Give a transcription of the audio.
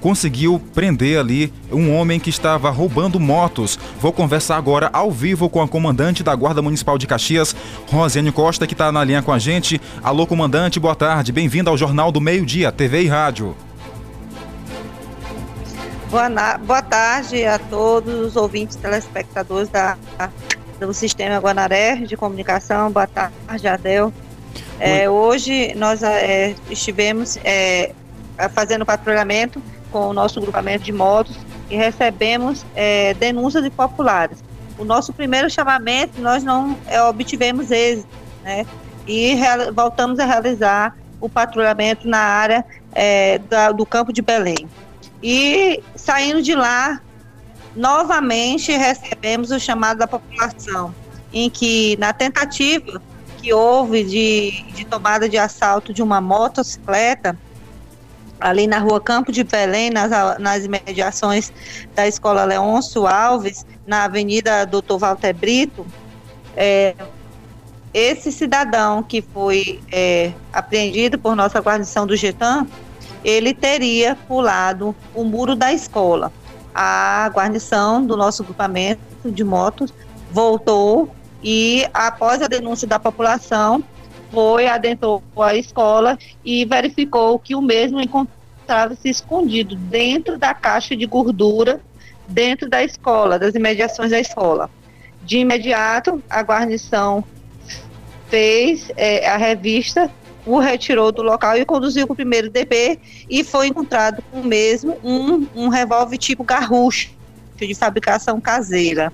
conseguiu prender ali um homem que estava roubando motos. Vou conversar agora ao vivo com a comandante da Guarda Municipal de Caxias, Rosiane Costa, que está na linha com a gente. Alô, comandante, boa tarde. Bem-vindo ao Jornal do Meio Dia, TV e Rádio. Boa, boa tarde a todos os ouvintes telespectadores da, do Sistema Guanaré de Comunicação. Boa tarde, Adel. É, hoje nós é, estivemos é, fazendo patrulhamento com o nosso grupamento de motos e recebemos é, denúncias de populares. O nosso primeiro chamamento nós não é, obtivemos êxito, né? E voltamos a realizar o patrulhamento na área é, da, do campo de Belém. E saindo de lá, novamente recebemos o chamado da população, em que na tentativa que houve de, de tomada de assalto de uma motocicleta, ali na rua Campo de Belém, nas, nas imediações da Escola Leôncio Alves, na Avenida Doutor Walter Brito, é, esse cidadão que foi é, apreendido por nossa guarnição do Getan, ele teria pulado o muro da escola. A guarnição do nosso grupamento de motos voltou e, após a denúncia da população, foi, adentrou a escola e verificou que o mesmo encontrava-se escondido dentro da caixa de gordura dentro da escola, das imediações da escola. De imediato, a guarnição fez é, a revista, o retirou do local e conduziu para o primeiro DP e foi encontrado com o mesmo um, um revólver tipo garrucho de fabricação caseira.